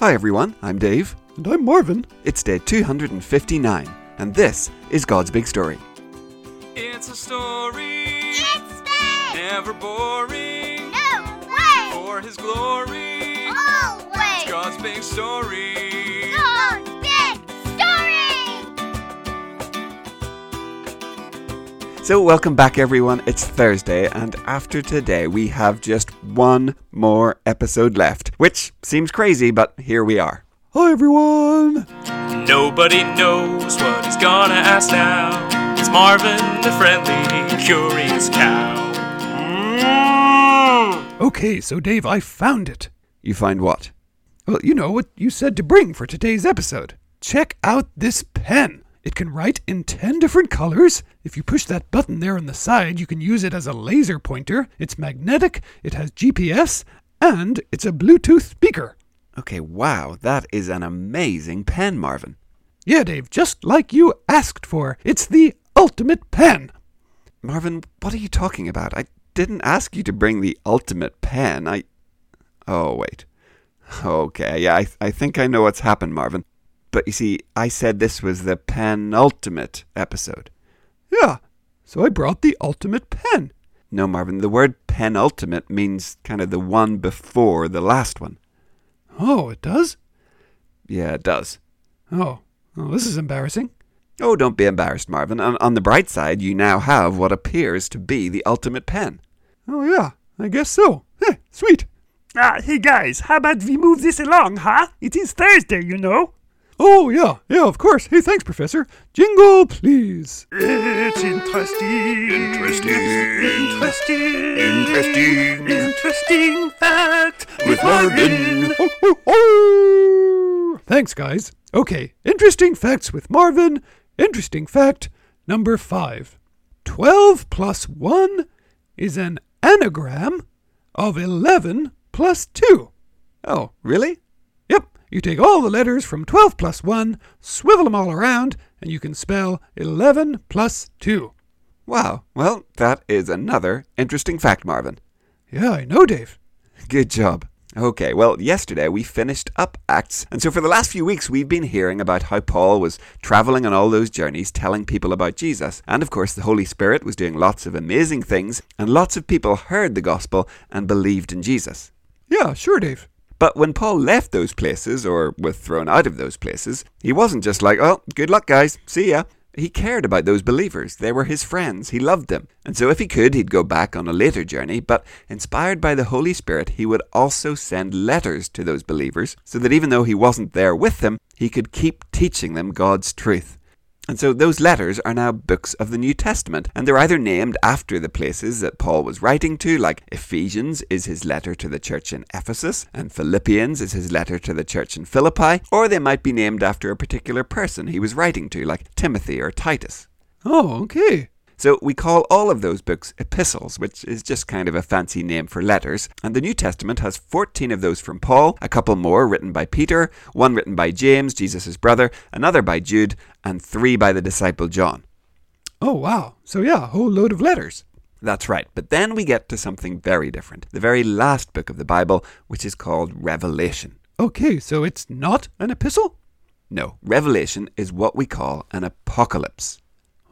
Hi everyone, I'm Dave. And I'm Marvin. It's day 259, and this is God's Big Story. It's a story, It's big! never boring. No way! For his glory, Always! God's big story. So, welcome back everyone. It's Thursday, and after today, we have just one more episode left, which seems crazy, but here we are. Hi, everyone. Nobody knows what he's gonna ask now. It's Marvin, the friendly, curious cow. Mm. Okay, so Dave, I found it. You find what? Well, you know what you said to bring for today's episode. Check out this pen. It can write in 10 different colors. If you push that button there on the side, you can use it as a laser pointer. It's magnetic, it has GPS, and it's a Bluetooth speaker. Okay, wow, that is an amazing pen, Marvin. Yeah, Dave, just like you asked for. It's the ultimate pen. Marvin, what are you talking about? I didn't ask you to bring the ultimate pen. I. Oh, wait. Okay, yeah, I, I think I know what's happened, Marvin. But you see, I said this was the penultimate episode. Yeah, so I brought the ultimate pen. No, Marvin, the word penultimate means kind of the one before the last one. Oh, it does? Yeah, it does. Oh, well, this is embarrassing. Oh, don't be embarrassed, Marvin. On, on the bright side, you now have what appears to be the ultimate pen. Oh, yeah, I guess so. Heh, sweet. Ah, hey guys, how about we move this along, huh? It is Thursday, you know. Oh, yeah, yeah, of course. Hey, thanks, Professor. Jingle, please. It's interesting. Interesting. Interesting. Interesting. Interesting fact With Marvin. Oh, oh, oh. Thanks, guys. Okay, interesting facts with Marvin. Interesting fact number five 12 plus 1 is an anagram of 11 plus 2. Oh, really? You take all the letters from 12 plus 1, swivel them all around, and you can spell 11 plus 2. Wow. Well, that is another interesting fact, Marvin. Yeah, I know, Dave. Good job. Okay, well, yesterday we finished up Acts, and so for the last few weeks we've been hearing about how Paul was traveling on all those journeys telling people about Jesus. And of course, the Holy Spirit was doing lots of amazing things, and lots of people heard the gospel and believed in Jesus. Yeah, sure, Dave. But when Paul left those places, or was thrown out of those places, he wasn't just like, oh, good luck, guys, see ya. He cared about those believers. They were his friends. He loved them. And so if he could, he'd go back on a later journey, but inspired by the Holy Spirit, he would also send letters to those believers so that even though he wasn't there with them, he could keep teaching them God's truth. And so those letters are now books of the New Testament, and they're either named after the places that Paul was writing to, like Ephesians is his letter to the church in Ephesus, and Philippians is his letter to the church in Philippi, or they might be named after a particular person he was writing to, like Timothy or Titus. Oh, okay. So we call all of those books epistles, which is just kind of a fancy name for letters. And the New Testament has 14 of those from Paul, a couple more written by Peter, one written by James, Jesus' brother, another by Jude, and three by the disciple John. Oh, wow. So, yeah, a whole load of letters. That's right. But then we get to something very different. The very last book of the Bible, which is called Revelation. Okay, so it's not an epistle? No, Revelation is what we call an apocalypse.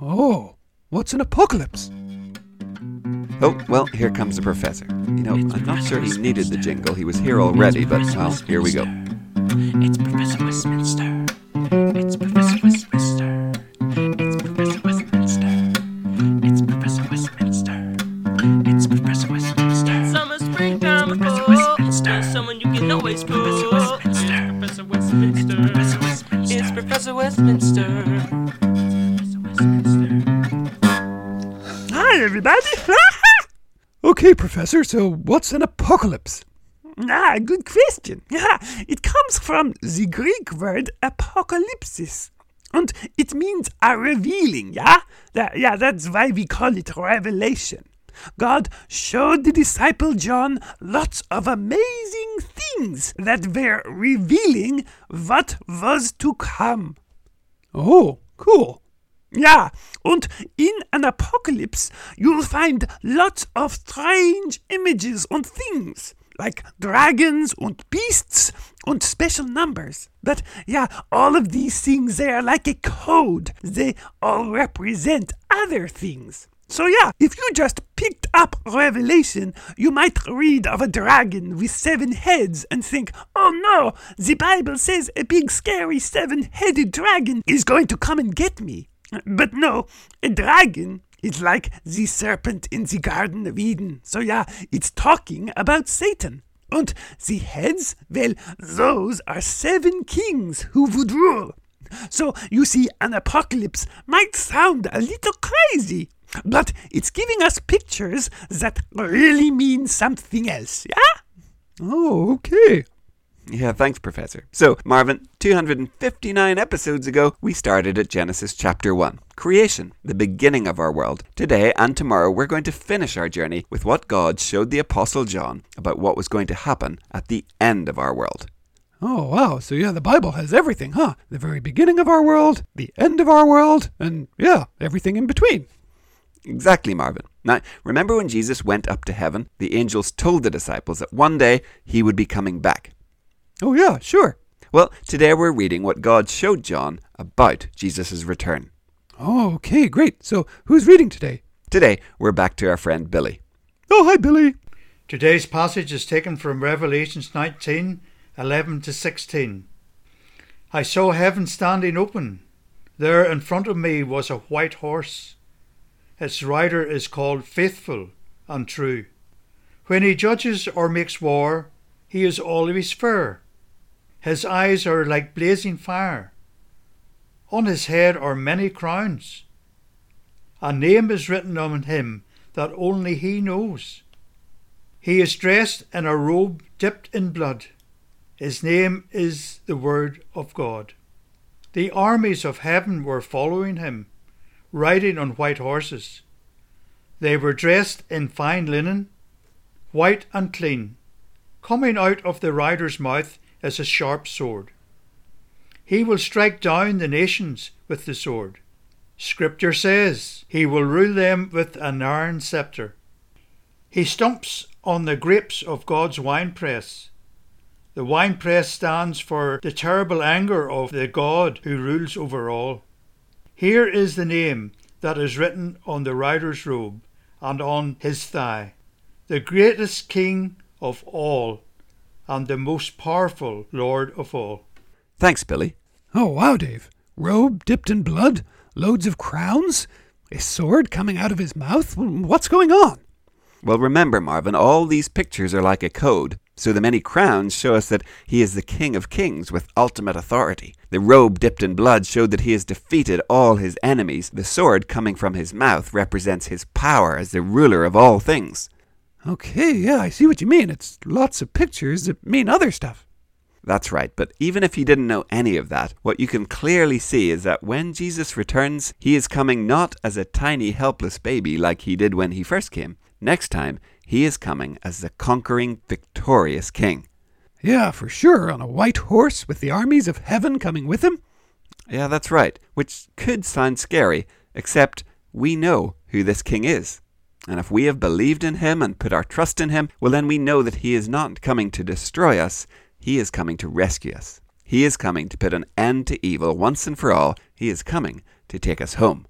Oh, what's an apocalypse? Oh, well, here comes the professor. You know, I'm not sure he needed the jingle. He was here already, but, well, here we go. It's Professor Westminster. Everybody. Okay, Professor, so what's an apocalypse? ah, good question. Yeah, it comes from the Greek word apocalypsis. And it means a revealing, yeah? That, yeah, that's why we call it revelation. God showed the disciple John lots of amazing things that were revealing what was to come. Oh, cool. Ja, und in an apocalypse you'll find lots of strange images and things, like dragons and beasts and special numbers. But yeah, all of these things they are like a code. They all represent other things. So yeah, if you just picked up Revelation, you might read of a dragon with seven heads and think, oh no, the Bible says a big scary seven-headed dragon is going to come and get me. But no, a dragon is like the serpent in the Garden of Eden. So yeah, it's talking about Satan. And the heads, well, those are seven kings who would rule. So you see, an apocalypse might sound a little crazy, but it's giving us pictures that really mean something else, yeah? Oh, okay. Yeah, thanks, Professor. So, Marvin, 259 episodes ago, we started at Genesis chapter 1, creation, the beginning of our world. Today and tomorrow, we're going to finish our journey with what God showed the Apostle John about what was going to happen at the end of our world. Oh, wow. So, yeah, the Bible has everything, huh? The very beginning of our world, the end of our world, and yeah, everything in between. Exactly, Marvin. Now, remember when Jesus went up to heaven, the angels told the disciples that one day he would be coming back. Oh, yeah, sure. Well, today we're reading what God showed John about Jesus' return. Oh, okay, great. So, who's reading today? Today, we're back to our friend Billy. Oh, hi, Billy. Today's passage is taken from Revelations 19 11 to 16. I saw heaven standing open. There in front of me was a white horse. Its rider is called Faithful and True. When he judges or makes war, he is always fair. His eyes are like blazing fire. On his head are many crowns. A name is written on him that only he knows. He is dressed in a robe dipped in blood. His name is the Word of God. The armies of heaven were following him, riding on white horses. They were dressed in fine linen, white and clean. Coming out of the rider's mouth is a sharp sword. He will strike down the nations with the sword. Scripture says he will rule them with an iron scepter. He stomps on the grapes of God's winepress. The winepress stands for the terrible anger of the God who rules over all. Here is the name that is written on the rider's robe and on his thigh the greatest King of all and the most powerful Lord of all. Thanks, Billy. Oh, wow, Dave. Robe dipped in blood? Loads of crowns? A sword coming out of his mouth? What's going on? Well, remember, Marvin, all these pictures are like a code. So the many crowns show us that he is the King of Kings with ultimate authority. The robe dipped in blood showed that he has defeated all his enemies. The sword coming from his mouth represents his power as the ruler of all things. Okay, yeah, I see what you mean. It's lots of pictures that mean other stuff. That's right, but even if you didn't know any of that, what you can clearly see is that when Jesus returns, he is coming not as a tiny helpless baby like he did when he first came. Next time, he is coming as the conquering, victorious king. Yeah, for sure, on a white horse with the armies of heaven coming with him. Yeah, that's right, which could sound scary, except we know who this king is. And if we have believed in him and put our trust in him, well, then we know that he is not coming to destroy us, he is coming to rescue us. He is coming to put an end to evil once and for all. He is coming to take us home.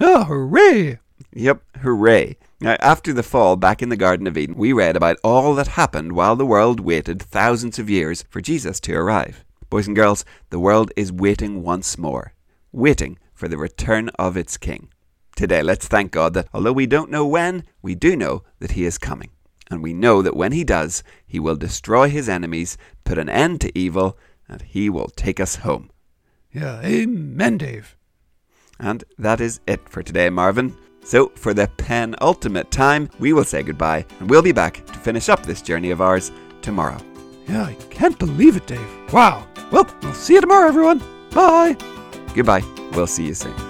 Oh, hooray! Yep, hooray. Now, after the fall back in the Garden of Eden, we read about all that happened while the world waited thousands of years for Jesus to arrive. Boys and girls, the world is waiting once more, waiting for the return of its King. Today, let's thank God that although we don't know when, we do know that He is coming. And we know that when He does, He will destroy His enemies, put an end to evil, and He will take us home. Yeah, amen, Dave. And that is it for today, Marvin. So, for the penultimate time, we will say goodbye, and we'll be back to finish up this journey of ours tomorrow. Yeah, I can't believe it, Dave. Wow. Well, we'll see you tomorrow, everyone. Bye. Goodbye. We'll see you soon.